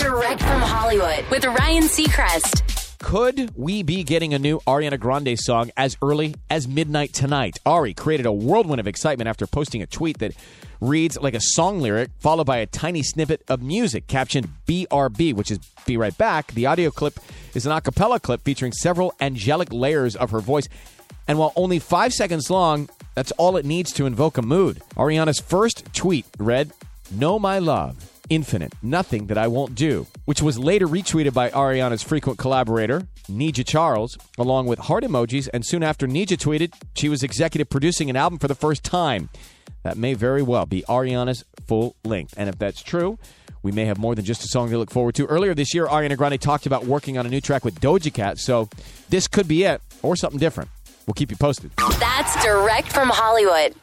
Direct from Hollywood with Ryan Seacrest. Could we be getting a new Ariana Grande song as early as midnight tonight? Ari created a whirlwind of excitement after posting a tweet that reads like a song lyric followed by a tiny snippet of music captioned BRB, which is Be Right Back. The audio clip is an a cappella clip featuring several angelic layers of her voice. And while only five seconds long, that's all it needs to invoke a mood. Ariana's first tweet read, Know my love infinite, nothing that I won't do, which was later retweeted by Ariana's frequent collaborator, Nija Charles, along with heart emojis. And soon after Nija tweeted, she was executive producing an album for the first time. That may very well be Ariana's full length. And if that's true, we may have more than just a song to look forward to. Earlier this year, Ariana Grande talked about working on a new track with Doja Cat, so this could be it or something different. We'll keep you posted. That's direct from Hollywood.